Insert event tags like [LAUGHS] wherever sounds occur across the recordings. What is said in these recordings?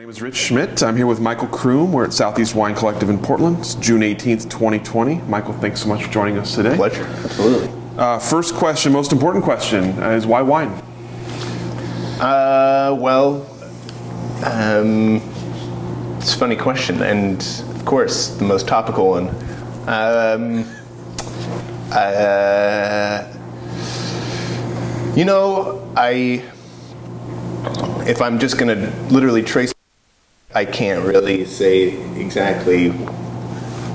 My name is Rich Schmidt. I'm here with Michael Croom. We're at Southeast Wine Collective in Portland. It's June 18th, 2020. Michael, thanks so much for joining us today. Pleasure, absolutely. Uh, first question, most important question, uh, is why wine? Uh, well, um, it's a funny question, and of course, the most topical one. Um, uh, you know, I, if I'm just going to literally trace, I can't really say exactly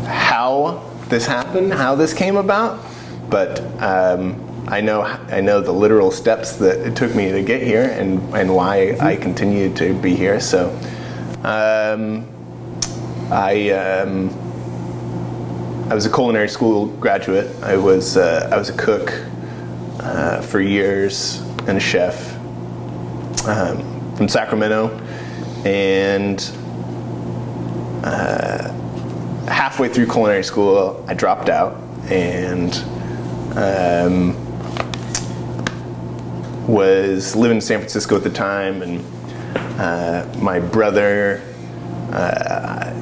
how this happened, how this came about, but um, I know I know the literal steps that it took me to get here and, and why I continue to be here. So um, I um, I was a culinary school graduate. I was uh, I was a cook uh, for years and a chef um, from Sacramento, and uh, halfway through culinary school, I dropped out and um, was living in San Francisco at the time, and uh, my brother uh,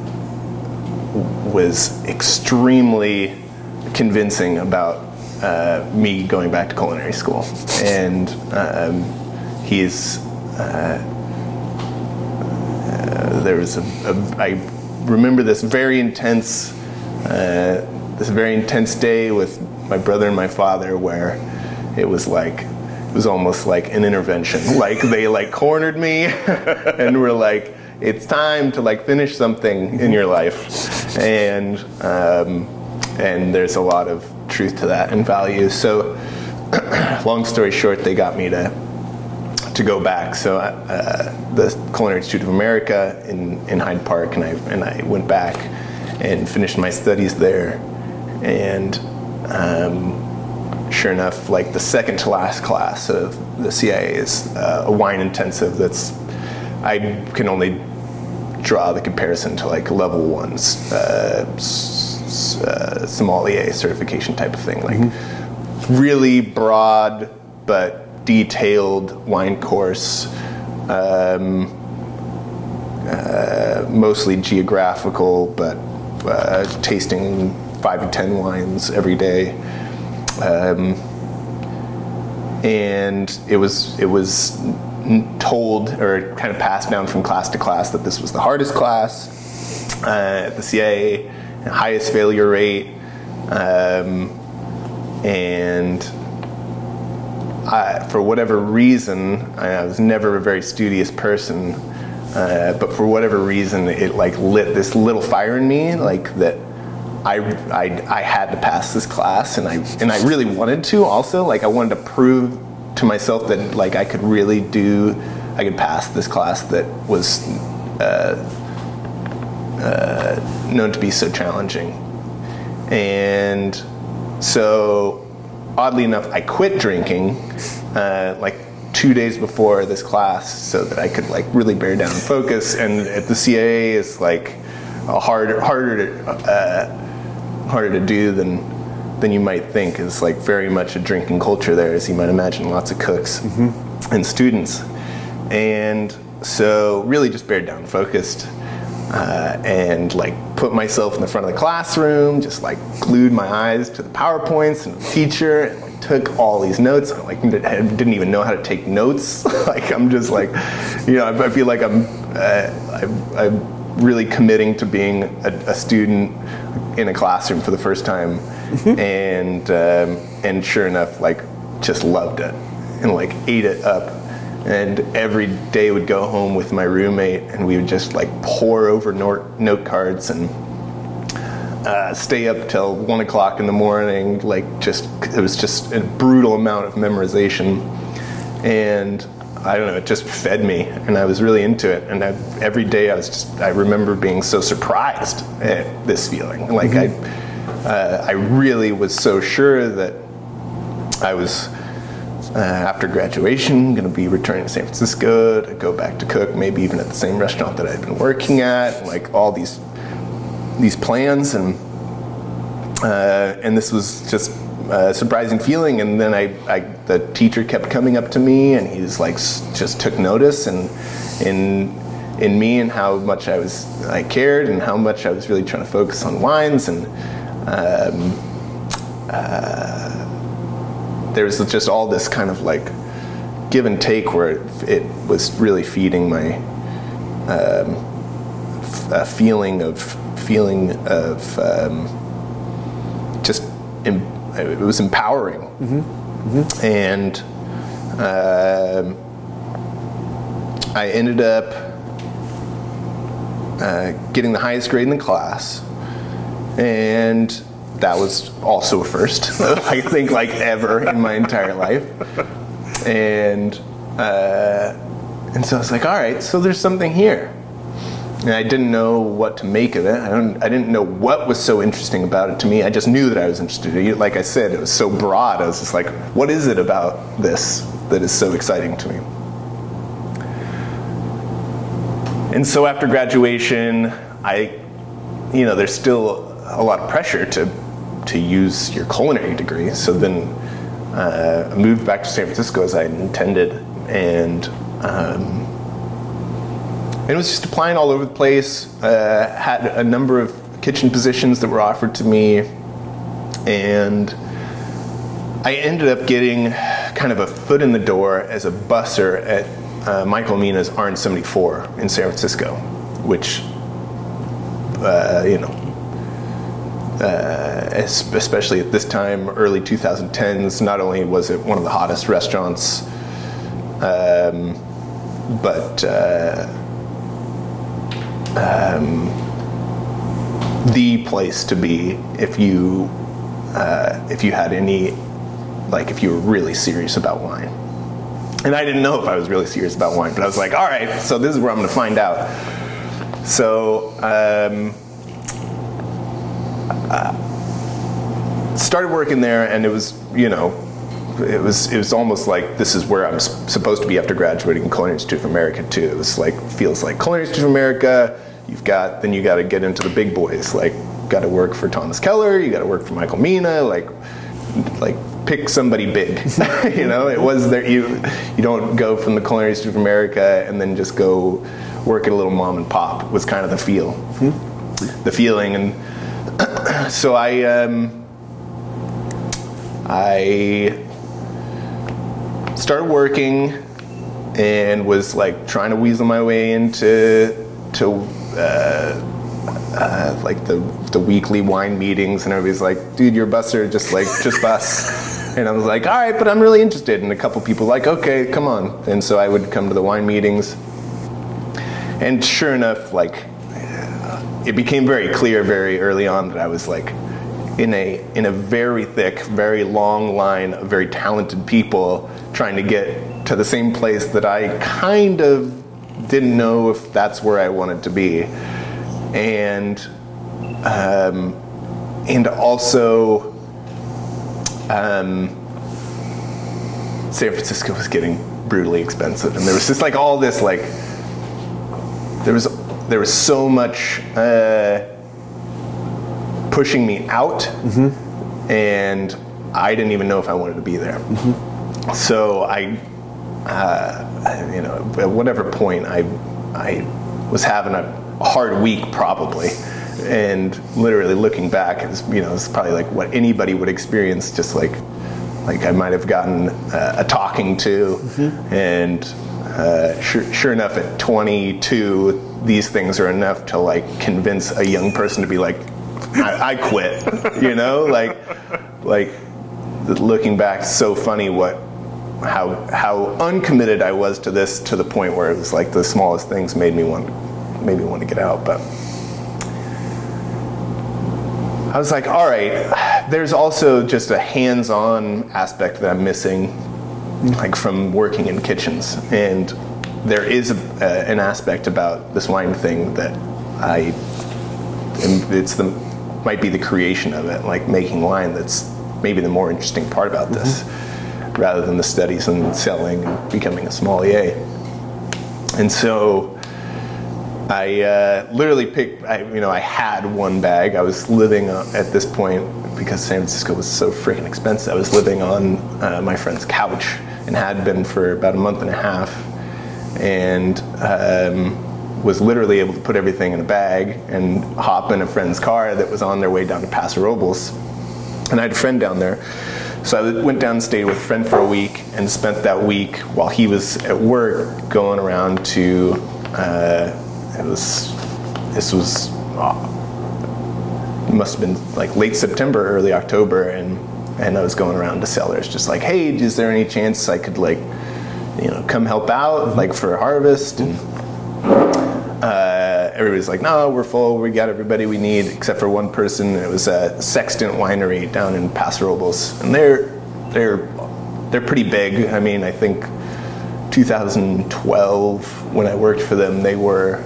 was extremely convincing about uh, me going back to culinary school, and um, he's. Uh, there was a, a. I remember this very intense, uh, this very intense day with my brother and my father, where it was like it was almost like an intervention. [LAUGHS] Like they like cornered me [LAUGHS] and were like, "It's time to like finish something in your life," and um, and there's a lot of truth to that and value. So, [CLEARS THROAT] long story short, they got me to to go back. So, uh, the Culinary Institute of America in in Hyde Park, and I and I went back and finished my studies there, and. Um, sure enough, like the second to last class of the CIA is uh, a wine intensive. That's I can only draw the comparison to like level one's uh, s- uh, sommelier certification type of thing, like mm-hmm. really broad but detailed wine course. Um, uh, mostly geographical, but uh, tasting five to ten wines every day. Um, and it was it was told or kind of passed down from class to class that this was the hardest class uh, at the CIA, highest failure rate, um, and I, for whatever reason, I was never a very studious person, uh, but for whatever reason, it like lit this little fire in me, like that I, I, I had to pass this class and I and I really wanted to also like I wanted to prove to myself that like I could really do I could pass this class that was uh, uh, known to be so challenging. And so oddly enough I quit drinking uh, like two days before this class so that I could like really bear down and focus and at the CIA it's like a harder harder to uh, harder to do than than you might think. It's like very much a drinking culture there, as you might imagine. Lots of cooks mm-hmm. and students, and so really just bared down, focused, uh, and like put myself in the front of the classroom, just like glued my eyes to the powerpoints and the teacher, and like took all these notes. I like didn't even know how to take notes. [LAUGHS] like I'm just like, you know, I, I feel like I'm, uh, I, I'm really committing to being a, a student in a classroom for the first time, mm-hmm. and um, and sure enough, like just loved it and like ate it up. And every day would go home with my roommate, and we would just like pour over note, cards and uh, stay up till one o'clock in the morning. Like just it was just a brutal amount of memorization, and I don't know, it just fed me. and I was really into it. And I, every day I was just, I remember being so surprised at this feeling. Like mm-hmm. I, uh, I really was so sure that I was uh, after graduation, going to be returning to San Francisco to go back to cook, maybe even at the same restaurant that I'd been working at. Like all these these plans, and uh, and this was just a surprising feeling. And then I, I, the teacher kept coming up to me, and he's like just took notice and in in me and how much I was I cared and how much I was really trying to focus on wines and. Um, uh, there was just all this kind of like give and take where it, it was really feeding my um, f- feeling of feeling of um, just em- it was empowering mm-hmm. Mm-hmm. and uh, I ended up uh, getting the highest grade in the class and that was also a first, [LAUGHS] I think, like ever in my entire life. And uh, and so I was like, all right, so there's something here. And I didn't know what to make of it. I, don't, I didn't know what was so interesting about it to me. I just knew that I was interested. Like I said, it was so broad. I was just like, what is it about this that is so exciting to me? And so after graduation, I, you know, there's still a lot of pressure to to use your culinary degree. So then uh, I moved back to San Francisco as I intended, and um, and it was just applying all over the place. Uh, had a number of kitchen positions that were offered to me, and I ended up getting kind of a foot in the door as a busser at uh, Michael Mina's RN74 in San Francisco, which uh, you know uh, especially at this time, early 2010s. Not only was it one of the hottest restaurants, um, but uh, um, the place to be if you uh, if you had any like if you were really serious about wine. And I didn't know if I was really serious about wine, but I was like, all right, so this is where I'm going to find out. So. Um, started working there, and it was you know it was it was almost like this is where I'm supposed to be after graduating Culinary Institute of America too. It was like feels like Culinary Institute of America. You've got then you got to get into the big boys. Like got to work for Thomas Keller. You got to work for Michael Mina. Like like pick somebody big. [LAUGHS] you know, it was there. You you don't go from the Culinary Institute of America and then just go work at a little mom and pop. Was kind of the feel, mm-hmm. the feeling and [CLEARS THROAT] so I um, I started working and was like trying to weasel my way into to uh, uh, like the the weekly wine meetings, and everybody's like, "Dude, you're a busser, just like just bus." [LAUGHS] And I was like, "All right, but I'm really interested." And a couple people like, "Okay, come on." And so I would come to the wine meetings, and sure enough, like it became very clear very early on that I was like in a in a very thick, very long line of very talented people trying to get to the same place that I kind of didn't know if that's where I wanted to be, and um, and also um, San Francisco was getting brutally expensive, and there was just like all this like there was there was so much uh, pushing me out, mm-hmm. and I didn't even know if I wanted to be there. Mm-hmm. So I, uh, you know, at whatever point I, I was having a hard week probably, and literally looking back, it's you know, it's probably like what anybody would experience, just like, like I might have gotten uh, a talking to, mm-hmm. and uh, sure, sure enough, at 22 these things are enough to like convince a young person to be like, I, I quit. you know, like like looking back, so funny what how how uncommitted I was to this to the point where it was like the smallest things made me want made me want to get out, but. I was like, all right, there's also just a hands on aspect that I'm missing, like from working in kitchens. And there is a, uh, an aspect about this wine thing that I it's the might be the creation of it, like making wine. That's maybe the more interesting part about this, rather than the studies and selling and becoming a sommelier. And so I uh, literally picked, I, you know, I had one bag. I was living uh, at this point because San Francisco was so freaking expensive. I was living on uh, my friend's couch and had been for about a month and a half, and um, was literally able to put everything in a bag and hop in a friend's car that was on their way down to Paso Robles. And I had a friend down there. So I went down and stayed with a friend for a week and spent that week while he was at work going around to, uh, it was, this was, uh, must have been like late September, early October, and, and I was going around to sellers just like, hey, is there any chance I could like, you know, come help out like for harvest? And everybody's like, no, we're full. We got everybody we need except for one person. It was a Sextant Winery down in Paso Robles, and they're they're they're pretty big. I mean, I think 2012 when I worked for them, they were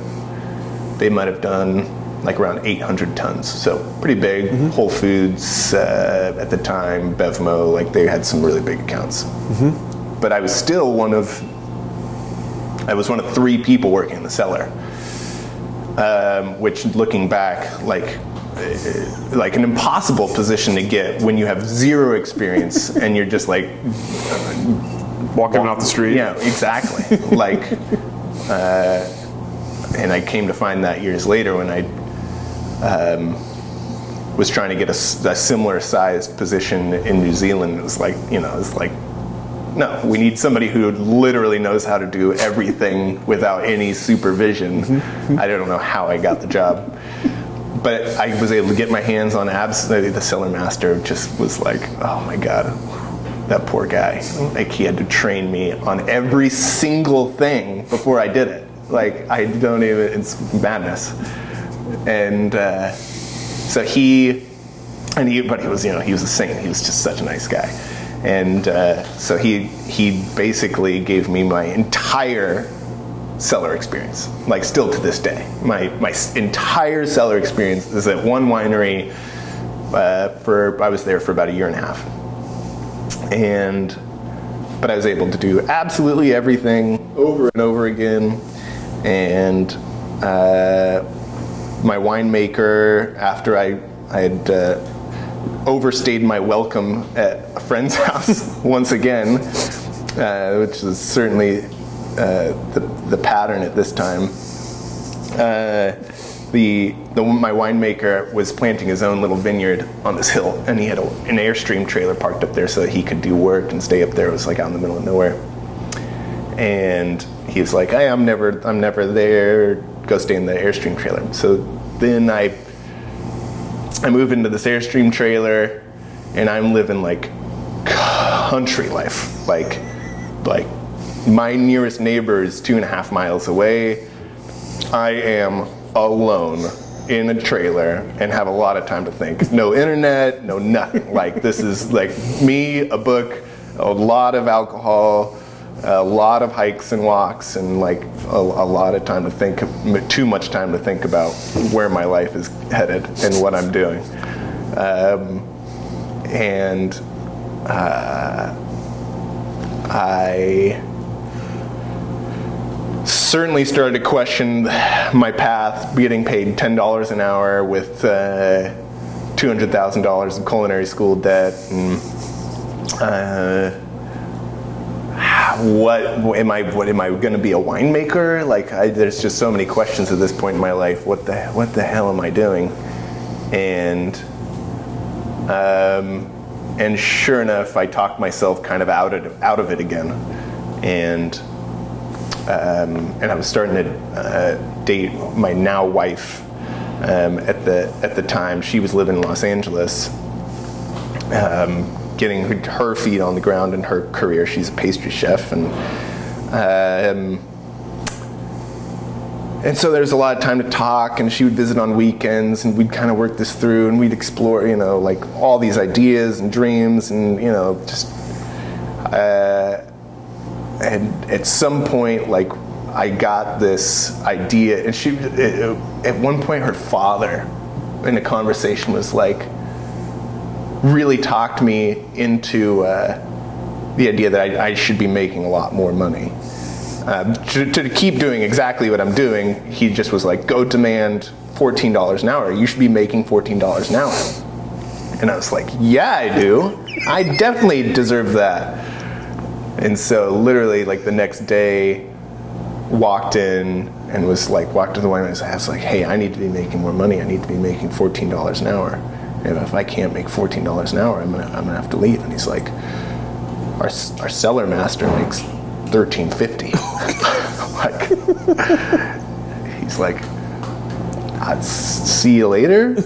they might have done like around 800 tons, so pretty big. Whole Foods uh, at the time, Bevmo, like they had some really big accounts. But I was still one of I was one of three people working in the cellar um, which looking back like uh, like an impossible position to get when you have zero experience [LAUGHS] and you're just like Walking off the street. yeah exactly like uh, and i came to find that years later when i um, was trying to get a similar sized position in new zealand it was like you know it's like no, we need somebody who literally knows how to do everything without any supervision. I don't know how I got the job, but I was able to get my hands on abs. The the cellar master just was like, oh my god, that poor guy. Like he had to train me on every single thing before I did it. Like I don't even. It's madness. And uh, so he and he but he was you know he was a saint he was just such a nice guy and uh, so he he basically gave me my entire cellar experience like still to this day. My my entire cellar experience is at one winery uh, for i was there for about a year and a half. And but i was able to do absolutely everything over and over again. And uh, my winemaker after I I had uh, overstayed my welcome at a friend's [LAUGHS] house once again, uh, which is certainly uh, the the pattern at this time. Uh, the, the my winemaker was planting his own little vineyard on this hill, and he had a, an airstream trailer parked up there so that he could do work and stay up there. It was like out in the middle of nowhere and he was like, hey, I'm never, I'm never there. Go stay in the Airstream trailer. So then I, I move into this Airstream trailer, and I'm living like country life. Like, like my nearest neighbor is two and a half miles away. I am alone in a trailer and have a lot of time to think. No internet, no nothing. Like this is like me, a book, a lot of alcohol, a lot of hikes and walks, and like a, a lot of time to think. Too much time to think about where my life is headed and what I'm doing. Um, and uh, I certainly started to question my path, getting paid ten dollars an hour with uh, two hundred thousand dollars in culinary school debt, and uh, what, am I? What am I going to be a winemaker? Like, I, there's just so many questions at this point in my life. What the what the hell am I doing? And um, and sure enough, I talked myself kind of out of out of it again, and um, and I was starting to uh, date my now wife. Um, at the at the time, she was living in Los Angeles, um, getting her, feet on the ground in her career. She's a pastry chef, and um, and so there's a lot of time to talk. And she would visit on weekends, and we'd kind of work this through, and we'd explore, you know, like all these ideas and dreams, and you know, just. Uh, and at some point like I got this idea, and she, at one point, her father, in a conversation, was like, really talked me into uh, the idea that I, I, should be making a lot more money. Uh, to, to, keep doing exactly what I'm doing, he just was like, go demand $14 an hour. You should be making $14 an hour. And I was like, yeah, I do. I definitely deserve that. And so, literally, like the next day, walked in and was like, walked to the wine. I was like, hey, I need to be making more money. I need to be making $14 an hour. And if I can't make $14 an hour, I'm gonna, I'm gonna have to leave. And he's like, our, our cellar master makes 1350 [LAUGHS] like he's like I'd see you later. [LAUGHS]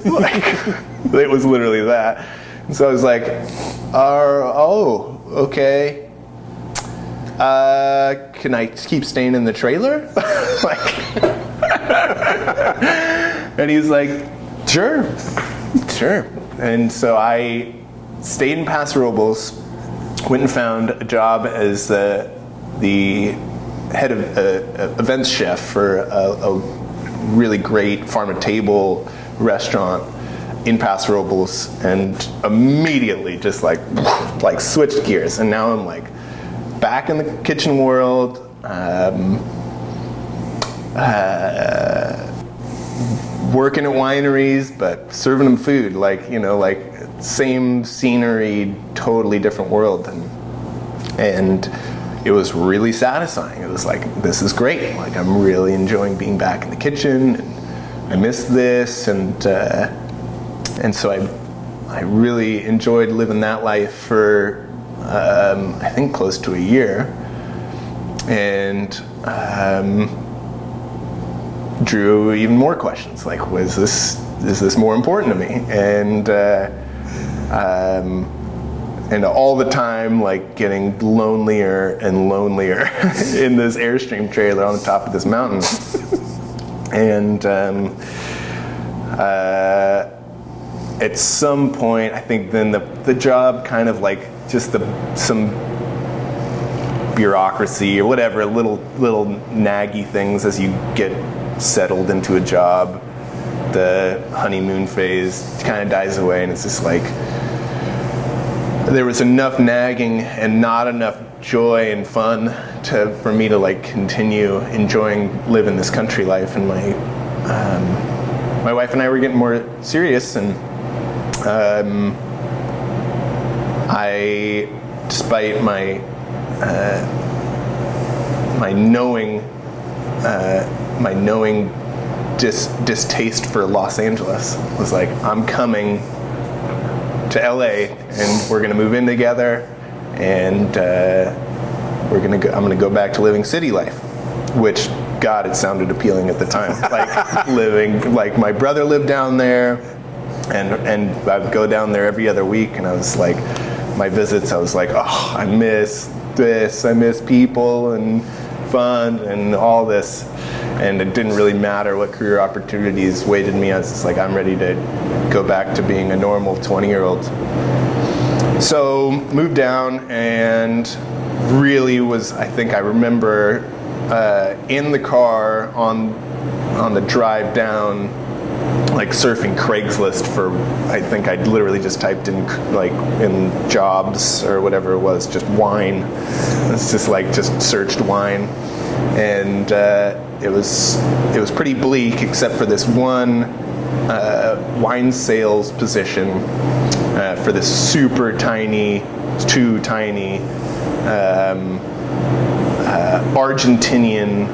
Like it was literally that. And so i was like uh, oh okay. Uh, can i keep staying in the trailer? [LAUGHS] Like and he's like sure sure and so i stayed in paso robles went and found a job as the the head of uh, events chef for a, a, really great farm to table restaurant in Paso Robles, and immediately just like [LAUGHS] like switched gears, and now I'm like back in the kitchen world. Um, uh, working at wineries, but serving them food, like you know, like same scenery, totally different world, and and it was really satisfying. It was like, this is great. Like, I'm really enjoying being back in the kitchen. And I miss this. And, uh, and so I, I really enjoyed living that life for, um, I think, close to a year. And um, drew even more questions like, was this, is this more important to me? And, uh, um, and all the time like getting lonelier and lonelier [LAUGHS] in this airstream trailer on the top of this mountain and um, uh, at some point i think then the, the job kind of like just the some bureaucracy or whatever little little naggy things as you get settled into a job the honeymoon phase kind of dies away and it's just like there was enough nagging and not enough joy and fun to for me to like continue enjoying living this country life and my um, my wife and I were getting more serious and um, I despite my uh, my knowing uh, my knowing dis- distaste for Los Angeles was like I'm coming to LA, and we're gonna move in together, and uh, we're gonna go, I'm gonna go back to living city life, which God, it sounded appealing at the time. [LAUGHS] like living, like my brother lived down there, and and I'd go down there every other week, and I was like, my visits, I was like, oh, I miss this, I miss people and fun and all this and it didn't really matter what career opportunities waited me. I was just like, I'm ready to go back to being a normal 20 year old. So moved down and really was, I think I remember uh, in the car on on the drive down like surfing Craigslist for I think I literally just typed in like in jobs or whatever it was just wine it's just like just searched wine and uh, it was it was pretty bleak except for this one uh, wine sales position uh, for this super tiny, too tiny um, uh, Argentinian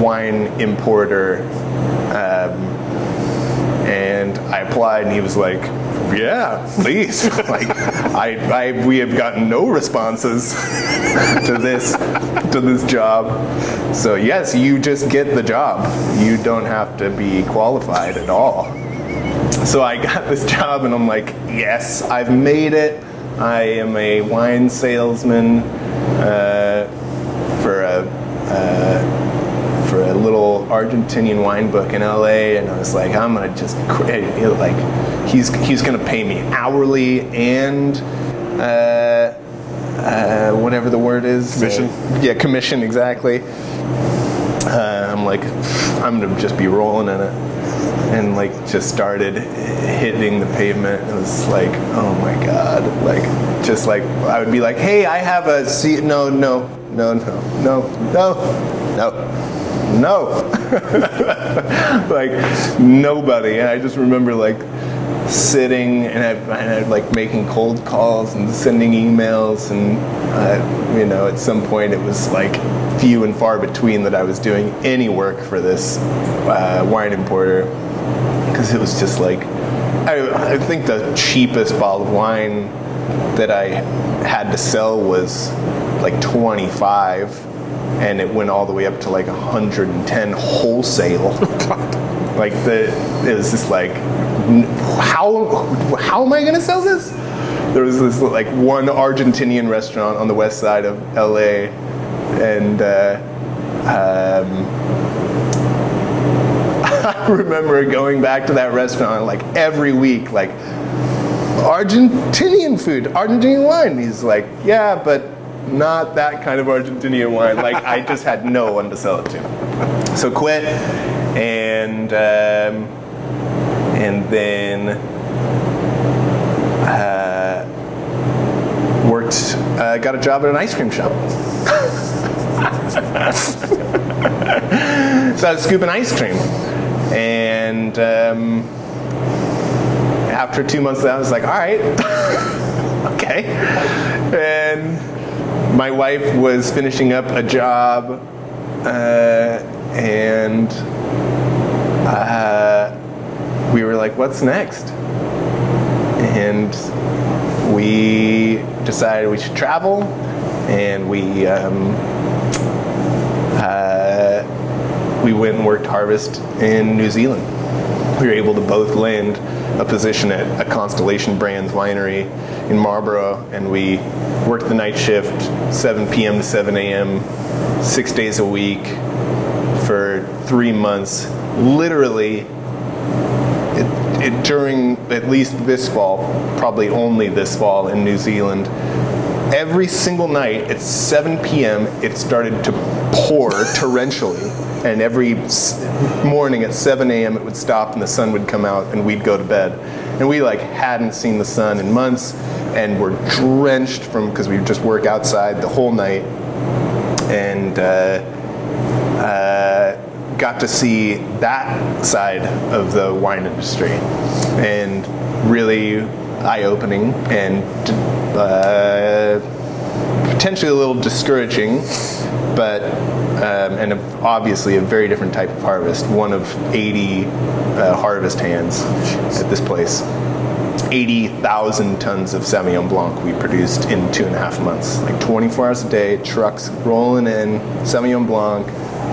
wine importer. Um, I applied, and he was like, "Yeah, please." [LAUGHS] like, I, I, we have gotten no responses [LAUGHS] to this to this job. So yes, you just get the job. You don't have to be qualified at all. So I got this job and I'm like, yes, I've made it. I am a wine salesman uh, for a uh, little Argentinian wine book in LA, and I was like, I'm gonna just like he's he's gonna pay me hourly and. Uh, uh, whatever the word is. Commission. Uh, yeah, commission exactly. uh, I'm like, I'm gonna just be rolling in it, and like just started hitting the pavement. It was like, oh my god, like just like I would be like, hey, I have a seat. No, no, no, no, no, no, no, no. [LAUGHS] like nobody. And I just remember like sitting and I, and I like making cold calls and sending emails and uh, you know at some point it was like few and far between that I was doing any work for this uh, wine importer because it was just like I, I think the cheapest bottle of wine that I had to sell was like 25 and it went all the way up to like 110 wholesale [LAUGHS] like the it was just like how how am I gonna sell this? There was this like one Argentinian restaurant on the west side of LA, and uh, um, [LAUGHS] I remember going back to that restaurant like every week, like Argentinian food, Argentinian wine. He's like, yeah, but not that kind of Argentinian wine. Like I just had no one to sell it to. So quit, and um, and then uh, worked, uh, got a job at an ice cream shop. [LAUGHS] so I was scooping ice cream, and um, after two months, that I was like, all right, [LAUGHS] okay, and my wife was finishing up a job, uh, and. Uh, we were like, what's next? And we decided we should travel, and we um, uh, we went and worked harvest in New Zealand. We were able to both land a position at a Constellation Brands winery in Marlborough, and we worked the night shift, 7 p.m. to 7 a.m., six days a week for three months. Literally it, during at least this fall, probably only this fall in New Zealand, every single night at 7 p.m. it started to pour torrentially, and every morning at 7 a.m. it would stop and the sun would come out and we'd go to bed. And we like hadn't seen the sun in months, and were drenched from because we just work outside the whole night, and. Uh, uh, got to see that side of the wine industry and really eye opening and uh, potentially a little discouraging, but um, and obviously a very different type of harvest. One of 80 uh, harvest hands at this place. 80,000 tons of Sauvignon Blanc we produced in two and a half months. Like 24 hours a day, trucks rolling in, Sauvignon Blanc,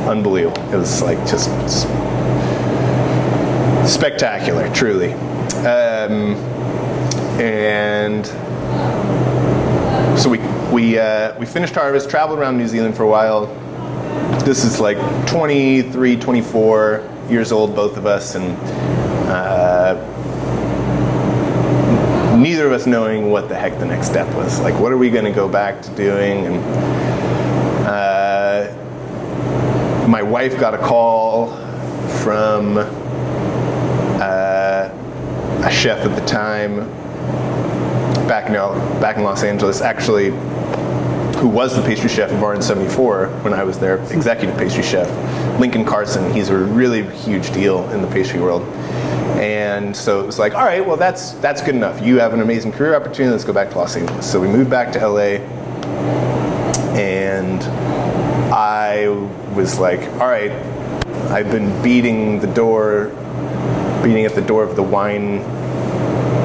unbelievable. It was like just spectacular, truly. Um, and so we we uh, we finished harvest, traveled around New Zealand for a while. This is like 23, 24 years old, both of us, and uh, neither of us knowing what the heck the next step was. Like, what are we going to go back to doing? And uh, my wife got a call from uh, a chef at the time back in, back in Los Angeles, actually, who was the pastry chef of RN74 when I was there, executive pastry chef, Lincoln Carson. He's a really huge deal in the pastry world. And so it was like, all right, well, that's, that's good enough. You have an amazing career opportunity. Let's go back to Los Angeles. So we moved back to LA, and I was like, all right, I've been beating the door, beating at the door of the wine,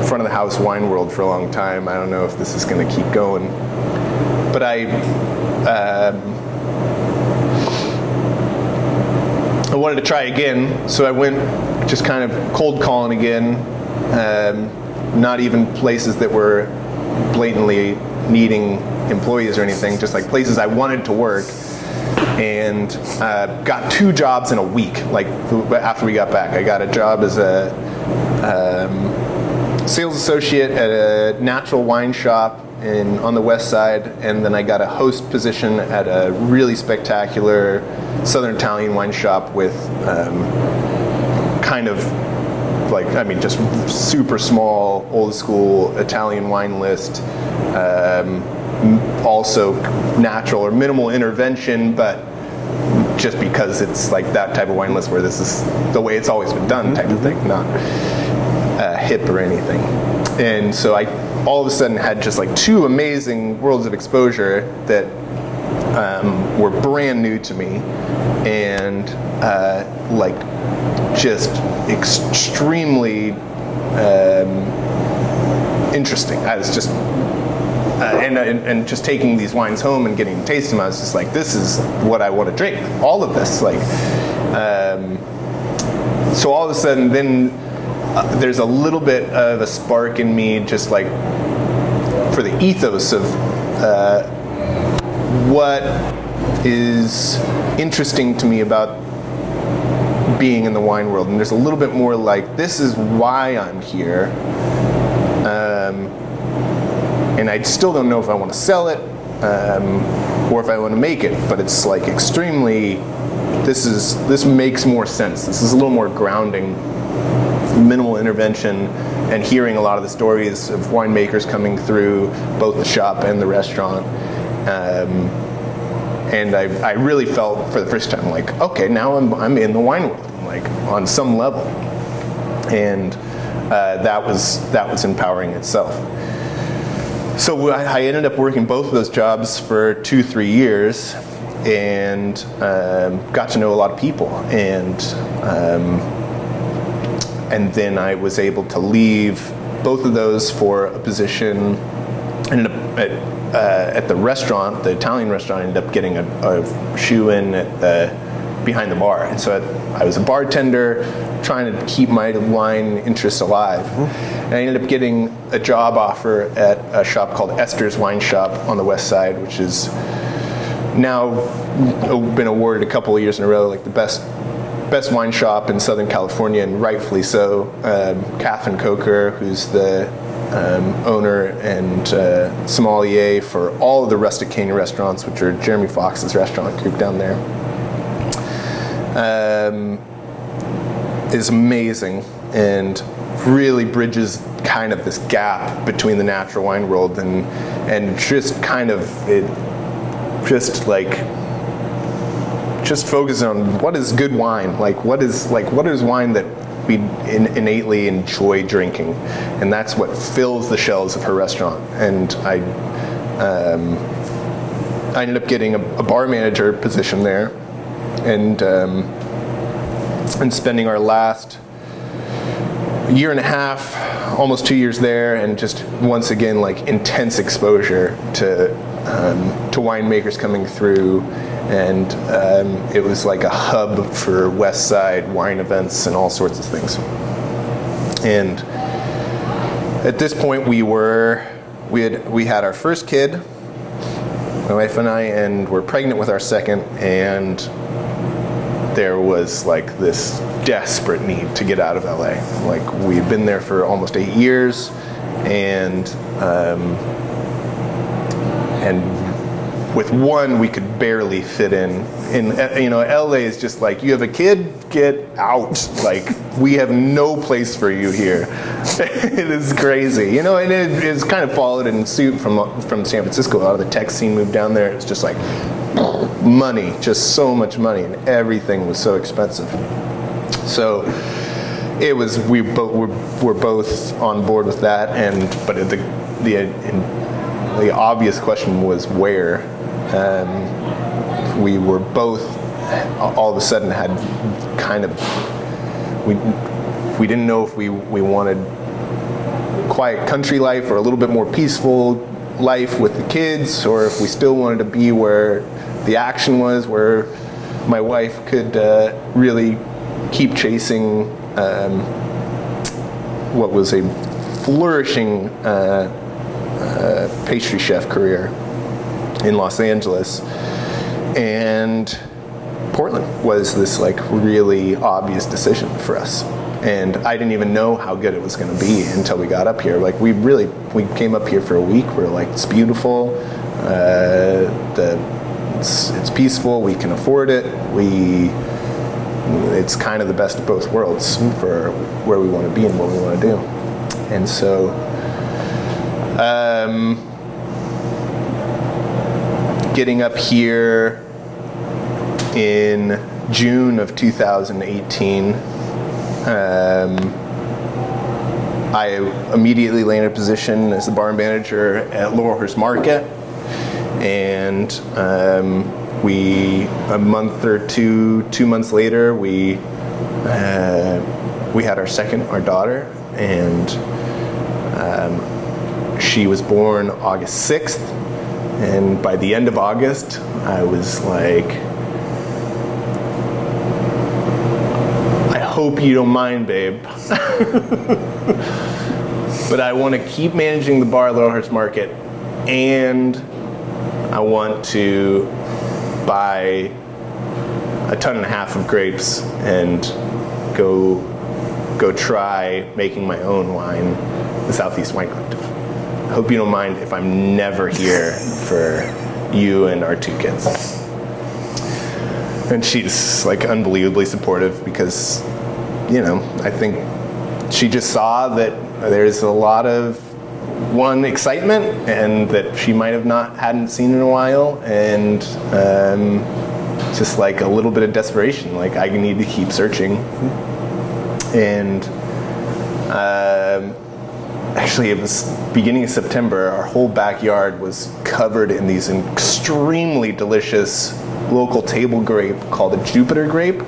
front of the house wine world for a long time. I don't know if this is going to keep going. But I, um, I wanted to try again, so I went just kind of cold calling again. Um, not even places that were blatantly needing employees or anything, just like places I wanted to work and uh, got two jobs in a week. Like after we got back, I got a job as a um, sales associate at a natural wine shop in on the west side, and then I got a host position at a really spectacular Southern Italian wine shop with um, kind of like I mean just super small, old school Italian wine list. Um, also natural or minimal intervention, but just because it's like that type of wine list where this is the way it's always been done type of thing, not uh, hip or anything. And so I all of a sudden had just like two amazing worlds of exposure that um, were brand new to me and uh, like just extremely um, interesting. I was just uh, and, and, and just taking these wines home and getting to taste them, I was just like, this is what I want to drink. All of this, like, um, so all of a sudden, then uh, there's a little bit of a spark in me, just like for the ethos of uh, what is interesting to me about being in the wine world, and there's a little bit more like this is why I'm here. Um, and I still don't know if I want to sell it um, or if I want to make it. But it's like extremely. This is this makes more sense. This is a little more grounding, minimal intervention, and hearing a lot of the stories of winemakers coming through both the shop and the restaurant. Um, and I, I really felt for the first time like, okay, now I'm, I'm in the wine world, like on some level, and uh, that was that was empowering itself so I ended up working both of those jobs for two, three years, and um, got to know a lot of people, and um, and then I was able to leave both of those for a position. Ended up at, uh, at the restaurant, the Italian restaurant. I ended up getting a, a shoe in at the behind the bar. And so I, I, was a bartender trying to keep my wine interests alive. Mm-hmm. And I ended up getting a job offer at a shop called Esters Wine Shop on the west side, which is now been awarded a couple of years in a row, like the best best wine shop in Southern California, and rightfully so. Um, Catherine Coker, who's the um, owner and uh, sommelier for all of the Rustic Canyon restaurants, which are Jeremy Fox's restaurant group down there um, is amazing and really bridges kind of this gap between the natural wine world and and just kind of it just like just focus on what is good wine. Like what is like what is wine that we in, innately enjoy drinking? And that's what fills the shelves of her restaurant. And i um, i ended up getting a, a bar manager position there. And um, and spending our last year and a half, almost two years there, and just once again like intense exposure to um, to winemakers coming through, and um, it was like a hub for West Side wine events and all sorts of things. And at this point, we were we had we had our first kid, my wife and I, and we're pregnant with our second, and there was like this desperate need to get out of LA. Like we've been there for almost eight years, and um, and with one we could barely fit in. In you know, LA is just like you have a kid, get out. Like we have no place for you here. [LAUGHS] it is crazy, you know. And it, it's kind of followed in suit from from San Francisco. A lot of the tech scene moved down there. It's just like money, just so much money, and everything was so expensive. So it was we both were, were both on board with that, and but the the the obvious question was where. Um, we were both all of a sudden had kind of we we didn't know if we we wanted quiet country life or a little bit more peaceful life with the kids, or if we still wanted to be where the action was, where my wife could uh, really keep chasing um, what was a flourishing uh, uh, pastry chef career in Los Angeles. And Portland was this like really obvious decision for us. and I didn't even know how good it was going to be until we got up here. Like we really, we came up here for a week. We are like, it's beautiful. Uh, the it's, it's peaceful. We can afford it. We it's kind of the best of both worlds for where we want to be and what we want to do. And so, um, getting up here in June of 2018, um, I immediately landed a position as the bar manager at Laurelhurst Market, and um, we a month or two, two months later, we uh, we had our second, our daughter, and um, she was born August sixth, and by the end of August, I was like I hope you don't mind, babe. [LAUGHS] but I want to keep managing the bar at Laurelhurst Market, and I want to buy a ton and a half of grapes and go go try making my own wine, the Southeast Wine Collective. Hope you don't mind if I'm never here for you and our two kids. And she's like unbelievably supportive because you know, I think she just saw that there's a lot of one excitement and that she might have not hadn't seen in a while and um, just like a little bit of desperation like i need to keep searching and um, actually it was beginning of september our whole backyard was covered in these extremely delicious local table grape called a jupiter grape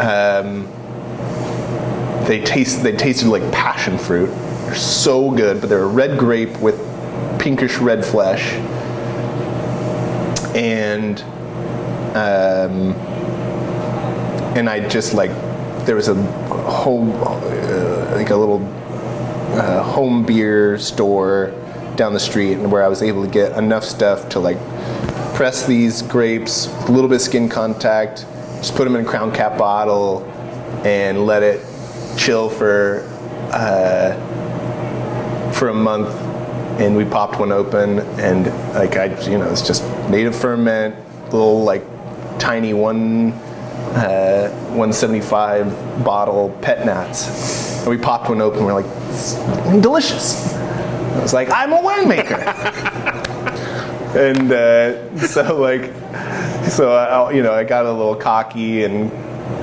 um, they taste they tasted like passion fruit. They're so good, but they're a red grape with pinkish red flesh. And um, and I just like there was a whole uh, like a little uh, home beer store down the street and where I was able to get enough stuff to like press these grapes a little bit of skin contact, just put them in a crown cap bottle and let it chill for uh, for a month, and we popped one open, and like I, you know, it's just native ferment, little like tiny one. Uh, 175 bottle pet nats. And we popped one open. We're like, delicious. I was like, I'm a winemaker. [LAUGHS] and uh, so like, so I, you know, I got a little cocky and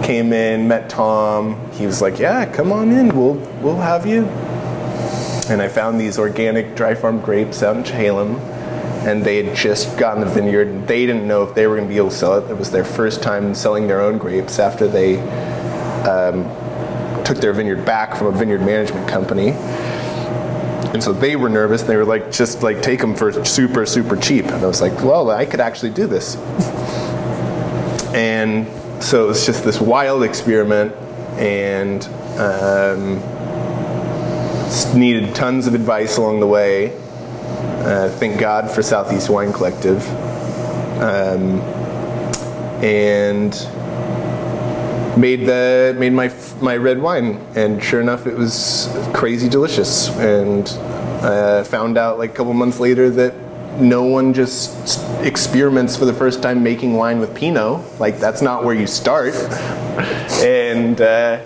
came in, met Tom. He was like, "Yeah, come on in. We'll we'll have you." And I found these organic dry farm grapes out in Chehalem, and they had just gotten the vineyard. They didn't know if they were going to be able to sell it. It was their first time selling their own grapes after they um, took their vineyard back from a vineyard management company. And so they were nervous. They were like, just like take them for super, super cheap. And I was like, well, I could actually do this. and so it was just this wild experiment and um, needed tons of advice along the way. Uh, thank God for Southeast Wine Collective. Um, and made the made my my red wine, and sure enough, it was crazy delicious. And uh, found out like a couple months later that no one just experiments for the first time making wine with Pinot. Like that's not where you start. and uh,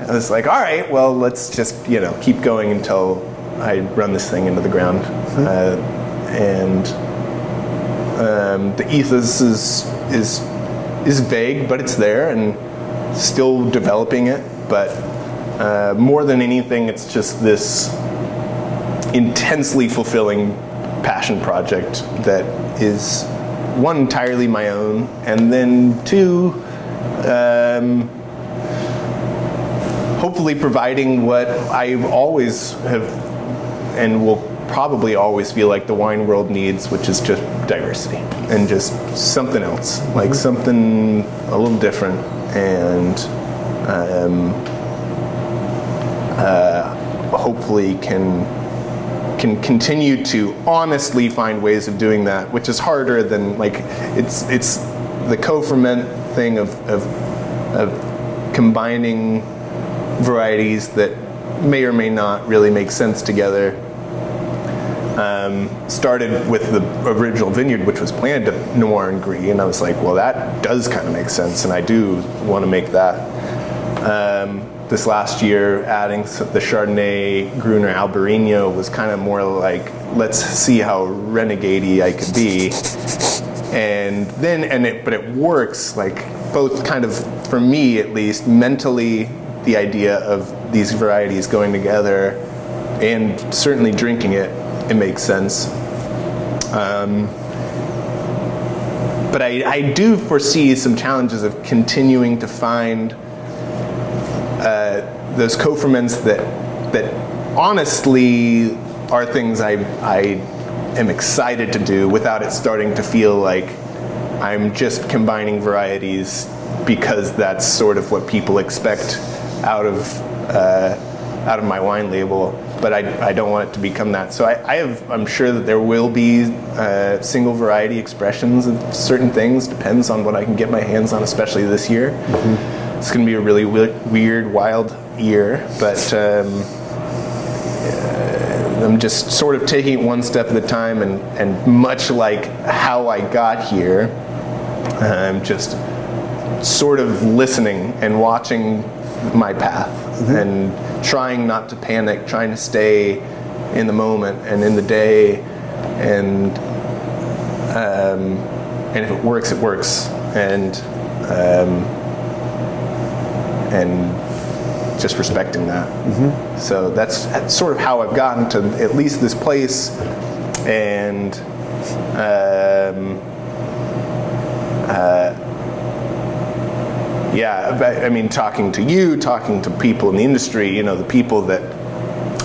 I was like, all right, well, let's just you know keep going until I run this thing into the ground. Uh, and um, the ethos is is is vague, but it's there and still developing it. But uh, more than anything, it's just this intensely fulfilling passion project that is one entirely my own, and then two, um, hopefully providing what I always have and will probably always feel like the wine world needs, which is just diversity and just something else, like mm-hmm. something a little different, and um, uh, hopefully can can continue to honestly find ways of doing that, which is harder than like it's it's the co-ferment thing of of, of combining varieties that may or may not really make sense together. Um, started with the original vineyard, which was planted to Noir and Gris, and I was like, well, that does kind of make sense, and I do want to make that. Um, this last year, adding the Chardonnay Gruner Albarino was kind of more like, let's see how renegade I could be. And then, and it, but it works like both kind of, for me at least, mentally, the idea of these varieties going together and certainly drinking it it makes sense. Um, but I, I, do foresee some challenges of continuing to find uh, those co-ferments that that honestly are things I, I am excited to do without it starting to feel like I'm just combining varieties because that's sort of what people expect out of uh, out of my wine label but I, I don't want it to become that. So I, I have, I'm sure that there will be uh, single variety expressions of certain things. Depends on what I can get my hands on, especially this year. Mm-hmm. It's going to be a really weird, wild year, but um, uh, I'm just sort of taking it one step at a time, and, and much like how I got here, I'm just sort of listening and watching my path mm-hmm. and trying not to panic, trying to stay in the moment and in the day, and um, and if it works, it works, and um, and just respecting that. Mm-hmm. So that's, that's, sort of how I've gotten to at least this place, and. Um, yeah, I mean, talking to you, talking to people in the industry, you know, the people that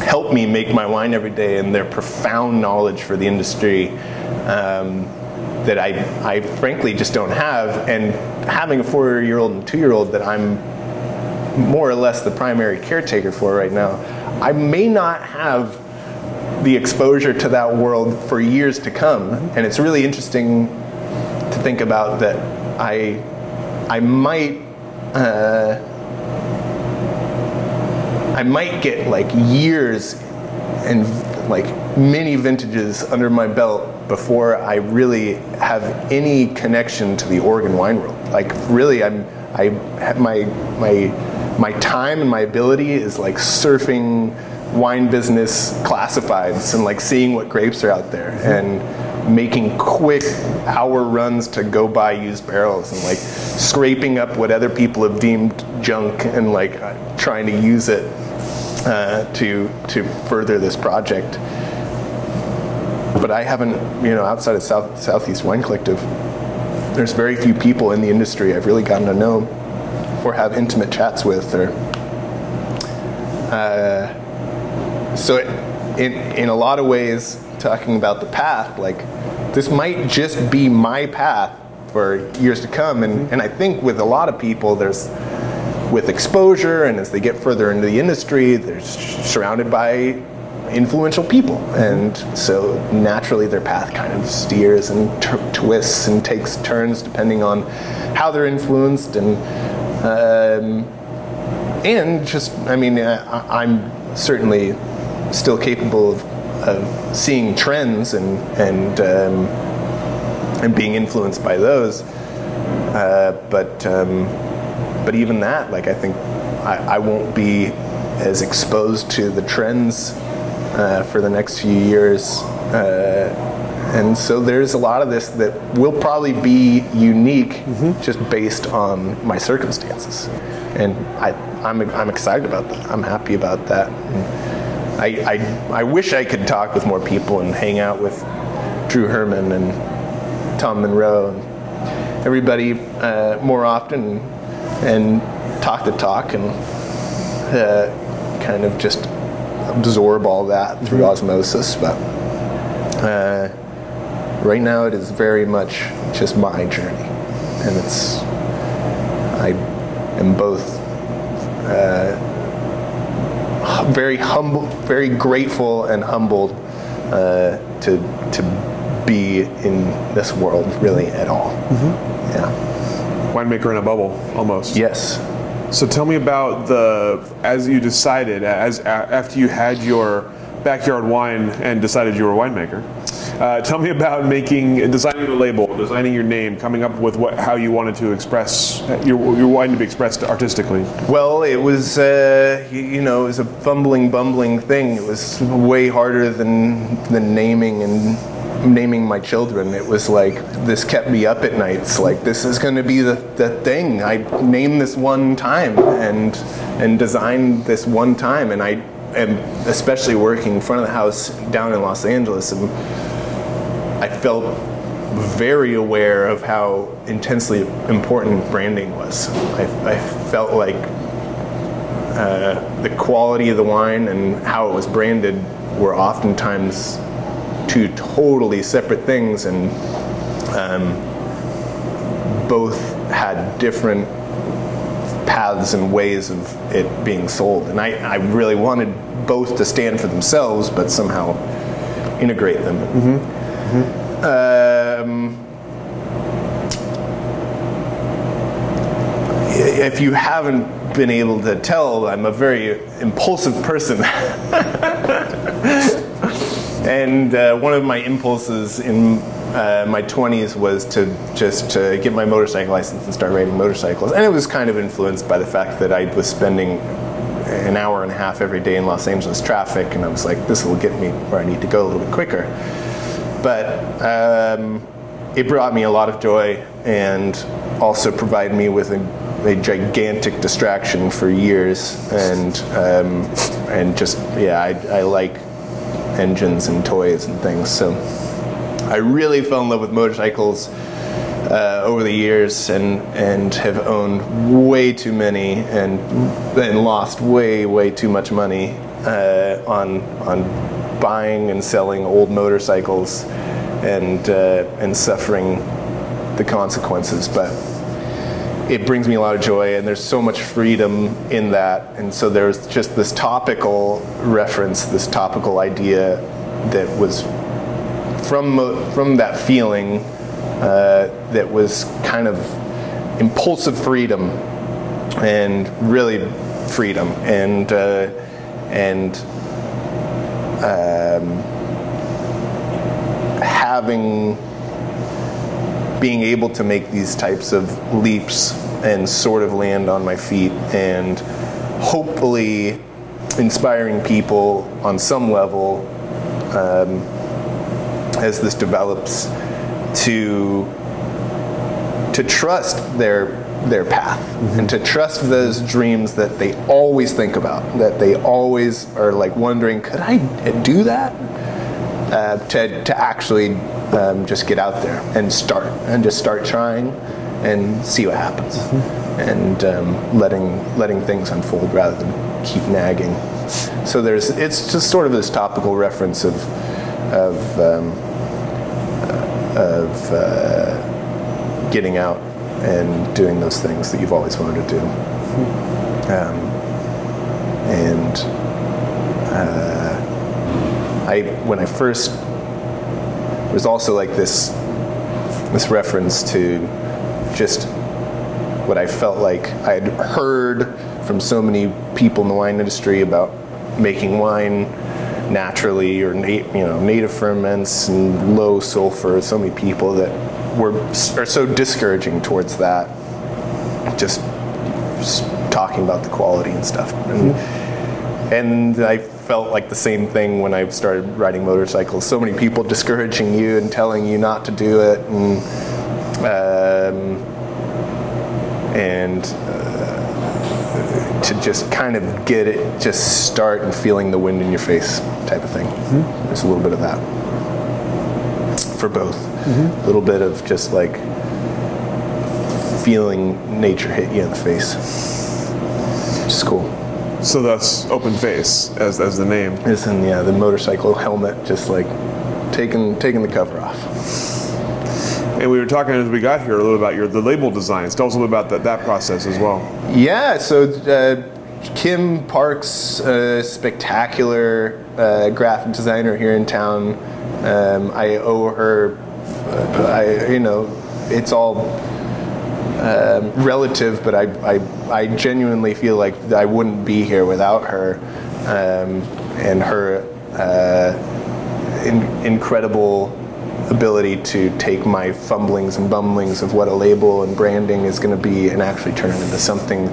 help me make my wine every day and their profound knowledge for the industry um, that I, I frankly just don't have. And having a four year old and two year old that I'm more or less the primary caretaker for right now, I may not have the exposure to that world for years to come. And it's really interesting to think about that I, I might uh, I might get like years and like many vintages under my belt before I really have any connection to the Oregon wine world. Like really, I'm I my my my time and my ability is like surfing wine business classifieds and like seeing what grapes are out there and making quick hour runs to go buy used barrels and like scraping up what other people have deemed junk and like trying to use it uh, to to further this project. But I haven't, you know, outside of South Southeast Wine Collective, there's very few people in the industry I've really gotten to know or have intimate chats with or. Uh, so, it, in in a lot of ways, talking about the path, like this might just be my path for years to come. And, and I think with a lot of people, there's with exposure and as they get further into the industry, they're surrounded by influential people. And so naturally their path kind of steers and t- twists and takes turns depending on how they're influenced and um, and just I mean I, I'm certainly still capable of of seeing trends and and um, and being influenced by those. Uh, but um, but even that, like I think I, I, won't be as exposed to the trends uh, for the next few years. Uh, and so there's a lot of this that will probably be unique mm-hmm. just based on my circumstances. And I, I'm, I'm excited about that. I'm happy about that. I, I, I wish I could talk with more people and hang out with Drew Herman and Tom Monroe and everybody uh, more often and talk the talk and uh, kind of just absorb all that through mm-hmm. osmosis. But uh, right now, it is very much just my journey, and it's I am both uh, very humble, very grateful and humbled uh, to to be in this world really at all. Mm-hmm. Yeah. Winemaker in a bubble, almost. Yes. So tell me about the as you decided as after you had your backyard wine and decided you were a winemaker. Uh, tell me about making, designing the label, designing your name, coming up with what, how you wanted to express your, your wine to be expressed artistically. Well, it was, uh, you, you, know, it was a fumbling, bumbling thing. It was way harder than than naming and naming my children. It was like this kept me up at nights. Like this is going to be the, the thing. I name this one time and and design this one time, and I am especially working in front of the house down in Los Angeles. And I felt very aware of how intensely important branding was. I, I felt like uh, the quality of the wine and how it was branded were oftentimes two totally separate things, and um, both had different paths and ways of it being sold. And I, I really wanted both to stand for themselves, but somehow integrate them. Mm-hmm. Mm-hmm. Um, if you haven't been able to tell, I'm a very impulsive person. [LAUGHS] And uh, one of my impulses in uh, my 20s was to just to get my motorcycle license and start riding motorcycles. And it was kind of influenced by the fact that I was spending an hour and a half every day in Los Angeles traffic, and I was like, this will get me where I need to go a little bit quicker. But um, it brought me a lot of joy and also provided me with a, a gigantic distraction for years. And um, and just yeah, I, I like engines and toys and things. So I really fell in love with motorcycles uh, over the years and and have owned way too many and and lost way way too much money uh, on on buying and selling old motorcycles and uh, and suffering the consequences, but it brings me a lot of joy and there's so much freedom in that. And so there's just this topical reference this topical idea that was from from that feeling uh, that was kind of impulsive freedom and really freedom. And uh, and um, having being able to make these types of leaps and sort of land on my feet and hopefully inspiring people on some level um, as this develops to to trust their their path mm-hmm. and to trust those dreams that they always think about that they always are like wondering could i do that uh, to, to actually um, just get out there and start and just start trying and see what happens. Mm-hmm. and um, letting letting things unfold rather than keep nagging. So there's it's just sort of this topical reference of of um, of uh, getting out and doing those things that you've always wanted to do. Um, and uh, I when I first there's also like this this reference to just what I felt like I had heard from so many people in the wine industry about making wine naturally or you know native ferments and low sulfur. So many people that were are so discouraging towards that. Just, just talking about the quality and stuff, and, and I felt like the same thing when I started riding motorcycles. So many people discouraging you and telling you not to do it, and um, and uh, to just kind of get it, just start and feeling the wind in your face, type of thing. Mm-hmm. There's a little bit of that for both. Mm-hmm. A little bit of just like feeling nature hit you in the face, It's cool. So that's open face as, as the name. Is in yeah the motorcycle helmet, just like taking taking the cover off. And we were talking as we got here a little about your the label designs. Tell us a little about that, that process as well. Yeah, so uh, Kim Parks, a spectacular uh, graphic designer here in town. Um, I owe her, uh, I you know, it's all um, relative, but I, I, I genuinely feel like I wouldn't be here without her um, and her uh, in, incredible ability to take my fumblings and bumblings of what a label and branding is going to be and actually turn it into something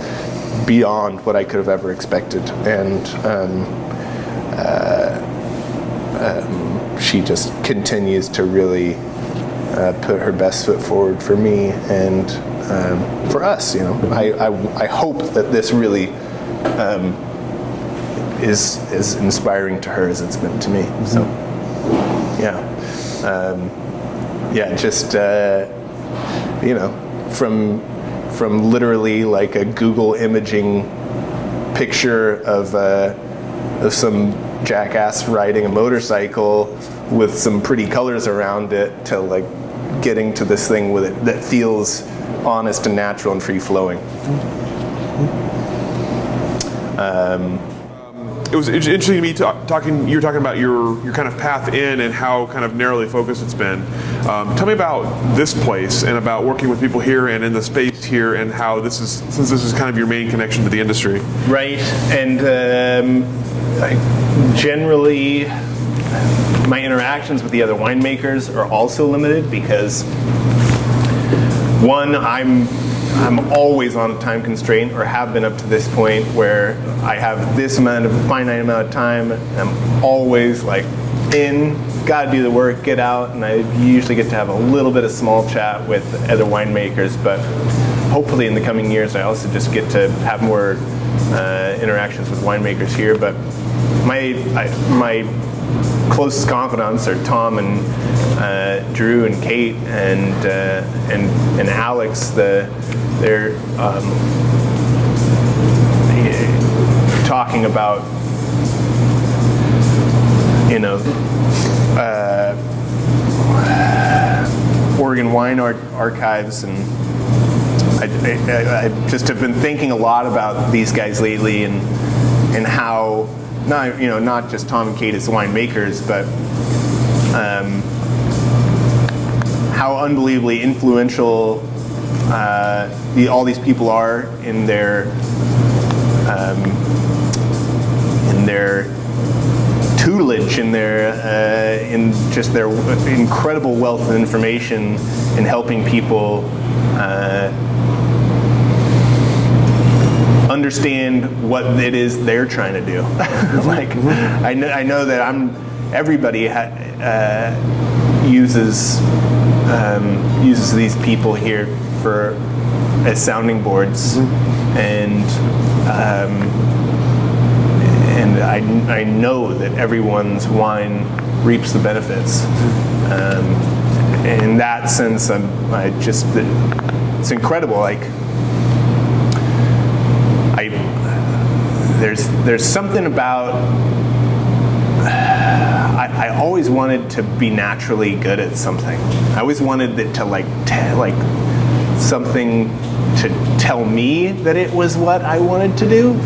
beyond what I could have ever expected. And um, uh, um, she just continues to really uh, put her best foot forward for me and um, for us. You know, I, I, I, hope that this really um, is as inspiring to her as it's been to me. So, yeah, um, yeah, just uh, you know, from from literally like a Google imaging picture of uh, of some jackass riding a motorcycle with some pretty colors around it to like getting to this thing with it that feels honest and natural and free flowing. Um, it was interesting to me talk, talking. You were talking about your your kind of path in and how kind of narrowly focused it's been. Um, tell me about this place and about working with people here and in the space here and how this is since this is kind of your main connection to the industry. Right, and um, I generally my interactions with the other winemakers are also limited because one, I'm I'm always on a time constraint, or have been up to this point, where I have this amount of finite amount of time. I'm always like in, got to do the work, get out, and I usually get to have a little bit of small chat with other winemakers. But hopefully, in the coming years, I also just get to have more uh, interactions with winemakers here. But my I, my closest confidants are Tom and uh, Drew and Kate and uh, and and Alex. The they're um, talking about you know uh, Oregon wine archives and. I, I, I just have been thinking a lot about these guys lately and and how not you know not just Tom and Kate as winemakers, but um, how unbelievably influential uh, the, all these people are in their um, in their tutelage in their uh, in just their incredible wealth of information in helping people uh, understand what it is they're trying to do. [LAUGHS] like, I know, I know that I'm. Everybody ha, uh, uses um, uses these people here for as sounding boards, mm-hmm. and um, and I, I know that everyone's wine reaps the benefits. Um, in that sense, I'm, I just it's incredible. Like there's there's something about I, I, always wanted to be naturally good at something. I always wanted it to like like something to tell me that it was what I wanted to do. [LAUGHS]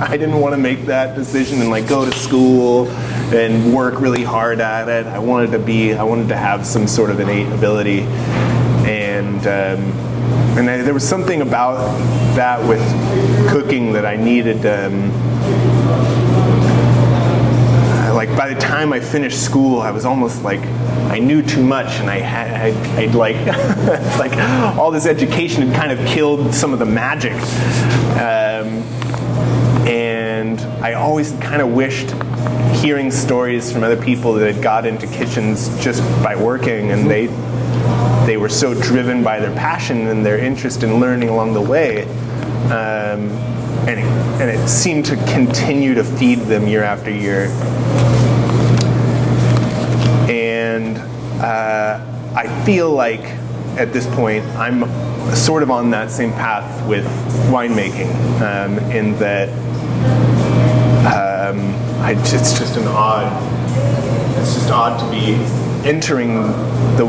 I didn't want to make that decision and like go to school and work really hard at it. I wanted to be I wanted to have some sort of innate ability and. Um, and I, there was something about that with cooking that I needed. Um, like by the time I finished school, I was almost like I knew too much, and I had I, would like [LAUGHS] like all this education had kind of killed some of the magic. Um, and I always kind of wished hearing stories from other people that had got into kitchens just by working, and they they were so driven by their passion and their interest in learning along the way. Um, and, it, and it seemed to continue to feed them year after year. And uh, I feel like at this point I'm sort of on that same path with winemaking, um, in that um, I, it's just an odd, it's just odd to be entering the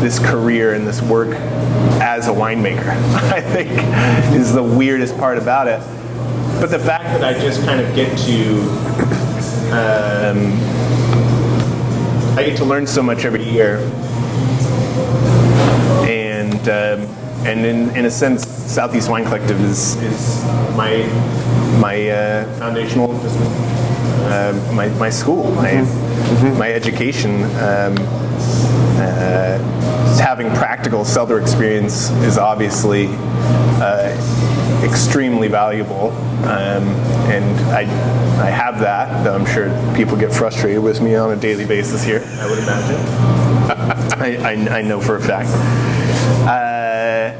this career and this work as a winemaker. [LAUGHS] I think is the weirdest part about it. But the fact that I just kind of get to um, I get to learn so much every year, and um, and in, in a sense, Southeast Wine Collective is, is my my uh, foundational uh, my, my school, my mm-hmm. my education. Um, uh, having practical cellar experience is obviously uh, extremely valuable, um, and I I have that. Though I'm sure people get frustrated with me on a daily basis here. I would imagine. [LAUGHS] I, I, I, know for a fact. Uh,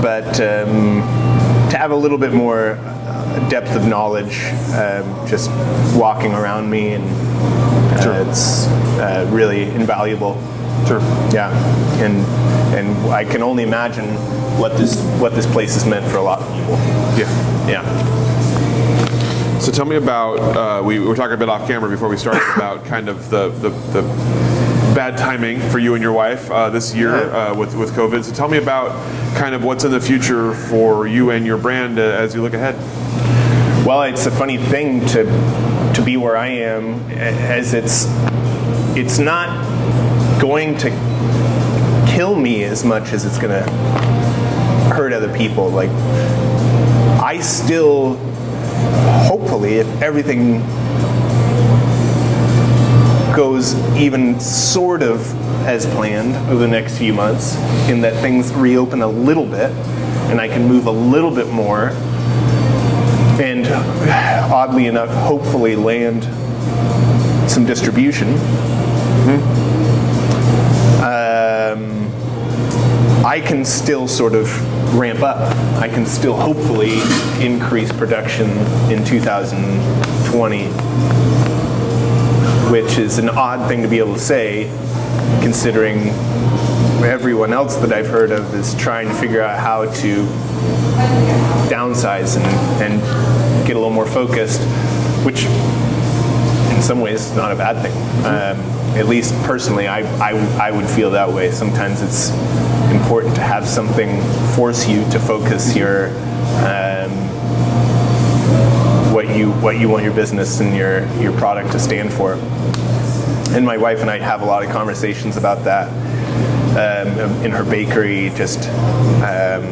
but um, to have a little bit more uh, depth of knowledge, um, just walking around me, and uh, sure. it's uh, really invaluable. Sure. Yeah, and and I can only imagine what this what this place has meant for a lot of people. Yeah. Yeah. So tell me about uh, we were talking a bit off camera before we started [COUGHS] about kind of the the, the bad timing for you and your wife uh, this year uh, with with COVID. So tell me about kind of what's in the future for you and your brand uh, as you look ahead. Well, it's a funny thing to to be where I am, as it's it's not going to kill me as much as it's going to hurt other people. Like I still, hopefully, if everything goes even sort of as planned over the next few months, in that things reopen a little bit and I can move a little bit more, and oddly enough, hopefully land some distribution. Mm-hmm. I can still sort of ramp up. I can still hopefully increase production in 2020 which is an odd thing to be able to say, considering everyone else that I've heard of is trying to figure out how to downsize and, and get a little more focused, which in some ways is not a bad thing. Um, at least personally, I, I, I would feel that way. Sometimes it's important to have something force you to focus your um, what you what you want your business and your your product to stand for. And my wife and I have a lot of conversations about that um, in her bakery. Just um,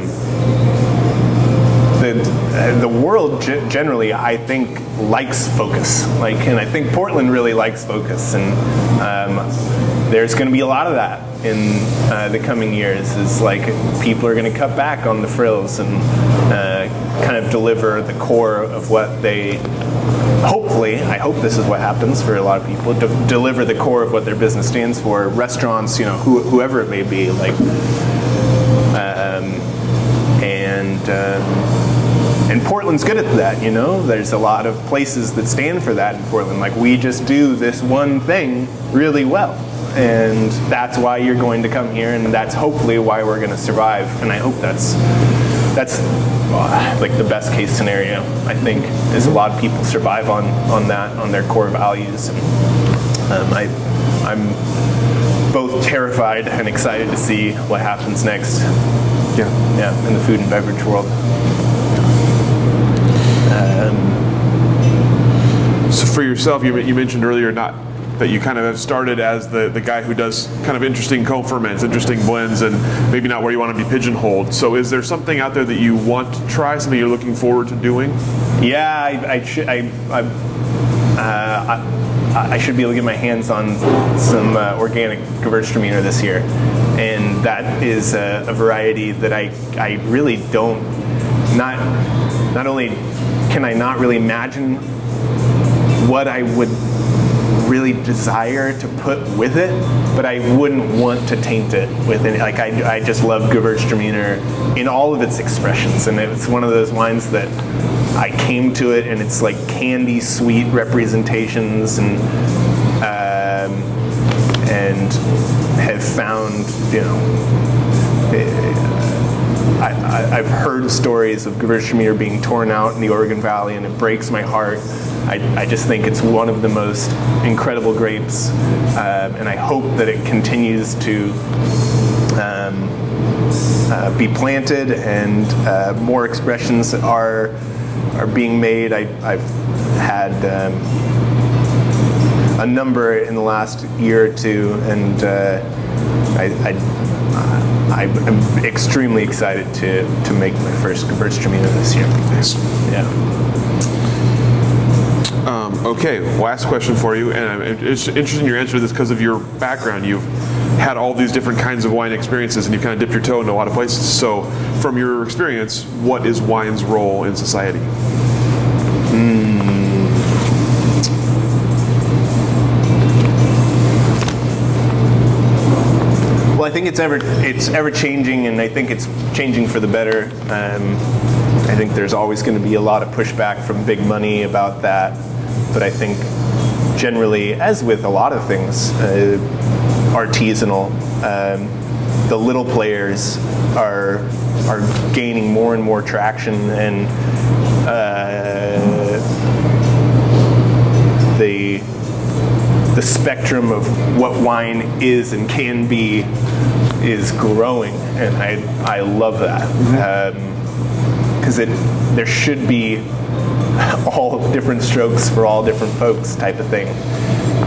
the the world generally, I think, likes focus. Like, and I think Portland really likes focus, and um, there's going to be a lot of that in uh, the coming years. Is like people are going to cut back on the frills and uh, kind of deliver the core of what they hopefully, I hope this is what happens for a lot of people, deliver the core of what their business stands for. Restaurants, you know, who, whoever it may be, like, um, and uh, and Portland's good at that. You know, there's a lot of places that stand for that in Portland. Like we just do this one thing really well, and that's why you're going to come here, and that's hopefully why we're going to survive. And I hope that's that's uh, like the best case scenario. I think is a lot of people survive on on that on their core values. And, um, I I'm both terrified and excited to see what happens next. Yeah, yeah, in the food and beverage world. Um, so for yourself, you, you mentioned earlier not that you kind of have started as the, the guy who does kind of interesting co-ferments, interesting blends, and maybe not where you want to be pigeonholed. So is there something out there that you want to try, something you're looking forward to doing? Yeah, I, I, should, I, I, uh, I, I, should be able to get my hands on some uh, organic Gewürztraminer this year. And that is a, a variety that I, I really don't, not, not only can I not really imagine what I would really desire to put with it, but I wouldn't want to taint it with it. Like I, I just love Gewürztraminer in all of its expressions, and it's one of those wines that I came to it, and it's like candy sweet representations, and um, and have found you know. I, have heard stories of Gewürztraminer being torn out in the Oregon Valley, and it breaks my heart. I, I just think it's one of the most incredible grapes, um, and I hope that it continues to um, uh, be planted and uh, more expressions are are being made. I, have had um, a number in the last year or two, and uh, I, I I, I'm extremely excited to to make my first Gewürztraminer this year. Yeah. Um, okay, last question for you, and it's interesting your answer to this because of your background. You've had all these different kinds of wine experiences, and you've kind of dipped your toe in a lot of places. So, from your experience, what is wine's role in society? Think it's ever it's ever changing, and I think it's changing for the better. Um, I think there's always going to be a lot of pushback from big money about that, but I think generally, as with a lot of things, uh, artisanal, um, the little players are are gaining more and more traction, and uh, the the spectrum of what wine is and can be is growing, and I I love that. Because it there should be [LAUGHS] all different strokes for all different folks type of thing,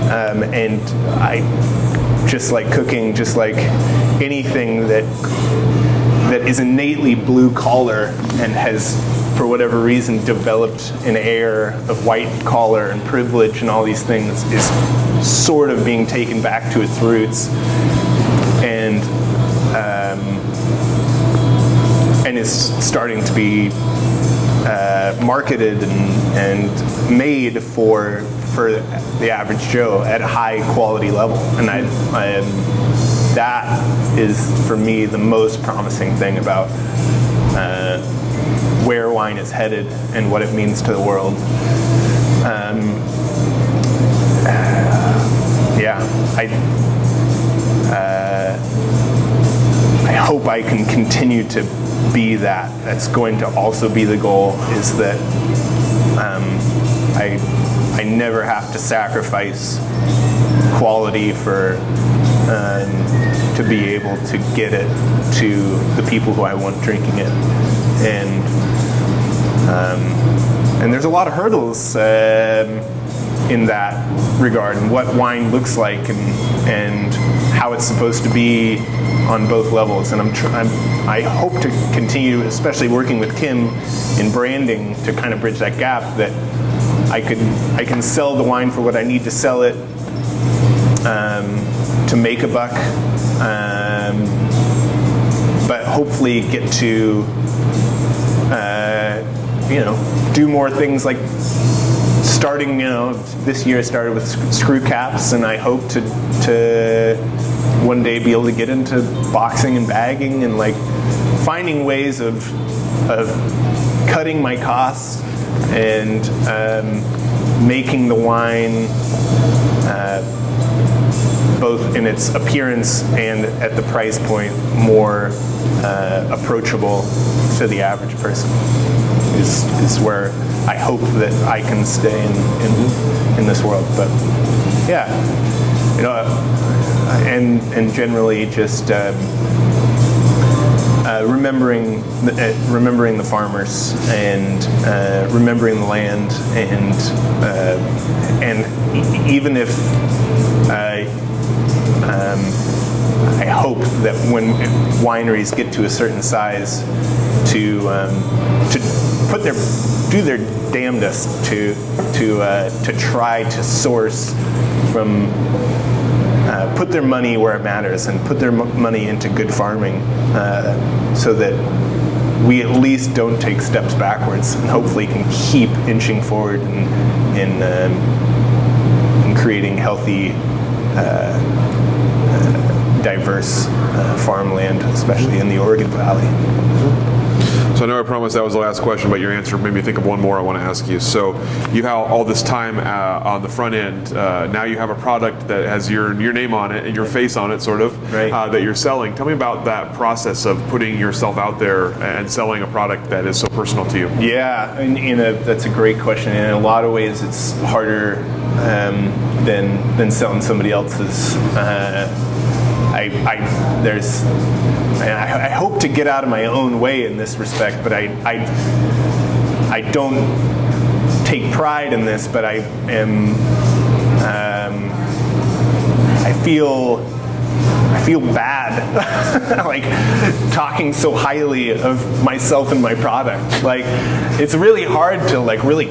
um, and I just like cooking, just like anything that that is innately blue collar and has, for whatever reason, developed an air of white collar and privilege and all these things is sort of being taken back to its roots. And um, and is starting to be uh, marketed and, and made for for the average Joe at a high quality level, and I, I that is for me the most promising thing about uh, where wine is headed and what it means to the world. Um, [SIGHS] yeah, I. Uh, I hope I can continue to be that. That's going to also be the goal. Is that um, I I never have to sacrifice quality for um, to be able to get it to the people who I want drinking it, and um, and there's a lot of hurdles um, in that regard, and what wine looks like, and and how it's supposed to be on both levels. And I'm, tr- I'm I hope to continue, especially working with Kim in branding, to kind of bridge that gap that I could I can sell the wine for what I need to sell it um, to make a buck, um, but hopefully get to uh, you know do more things like starting you know this year I started with screw caps and I hope to to one day be able to get into boxing and bagging and like finding ways of of cutting my costs and um, making the wine uh, both in its appearance and at the price point more uh, approachable to the average person is, is where I hope that I can stay in, in, in this world. But yeah, you know, uh, and, and generally just um, uh, remembering the, uh, remembering the farmers and uh, remembering the land and uh, and e- even if I hope that when wineries get to a certain size to um, to put their do their damnedest to to uh, to try to source from uh, put their money where it matters and put their m- money into good farming uh, so that we at least don't take steps backwards and hopefully can keep inching forward in, in, um, in creating healthy, uh, diverse uh, farmland, especially in the Oregon Valley. So I know I promised that was the last question, but your answer made me think of one more I want to ask you. So you have all this time uh, on the front end. Uh, now you have a product that has your your name on it and your face on it, sort of, Right. uh, that you're selling. Tell me about that process of putting yourself out there and selling a product that is so personal to you. Yeah, in, in a, that's a great question. In a lot of ways, it's harder um, than than selling somebody else's. I, I there's I, I hope to get out of my own way in this respect, but I I, I don't take pride in this, but I am um, I feel I feel bad, [LAUGHS] like talking so highly of myself and my product. Like, it's really hard to like really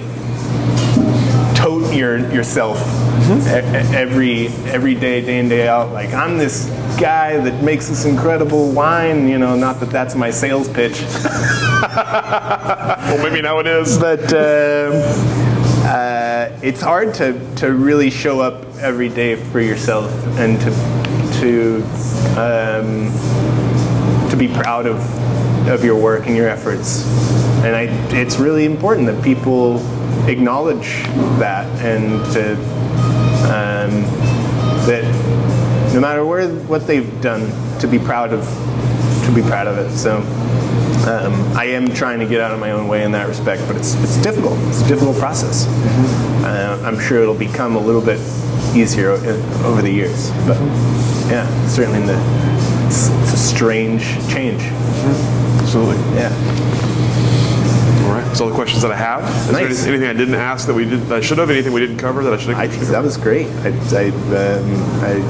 your yourself mm-hmm. every every day, day in day out. Like, I'm this guy that makes this incredible wine. You know, not that that's my sales pitch. well, maybe now it is. But. Um, uh, it's hard to, to really show up every day for yourself and to to um, to be proud of of your work and your efforts. And I, it's really important that people acknowledge that and to um, that no matter where what they've done, to be proud of to be proud of it. So. Um, I am trying to get out of my own way in that respect, but it's, it's difficult. It's a difficult process. Mm-hmm. Uh, I'm sure it'll become a little bit easier over the years. But yeah, certainly the, it's, it's, a strange change. Mm-hmm. Absolutely. Yeah. All right. That's all the questions that I have. Is nice. there anything I didn't ask that we did? I should have. Anything we didn't cover that I should have? I think that was great. I, I, um, I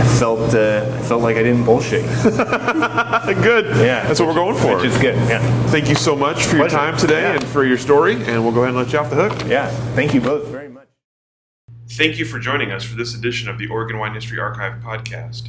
I felt uh, I felt like I didn't bullshit. [LAUGHS] good. Yeah, that's what we're going for. Which is good. Yeah. Thank you so much for your time today yeah. and for your story, and we'll go ahead and let you off the hook. Yeah. Thank you both very much. Thank you for joining us for this edition of the Oregon Wine History Archive podcast,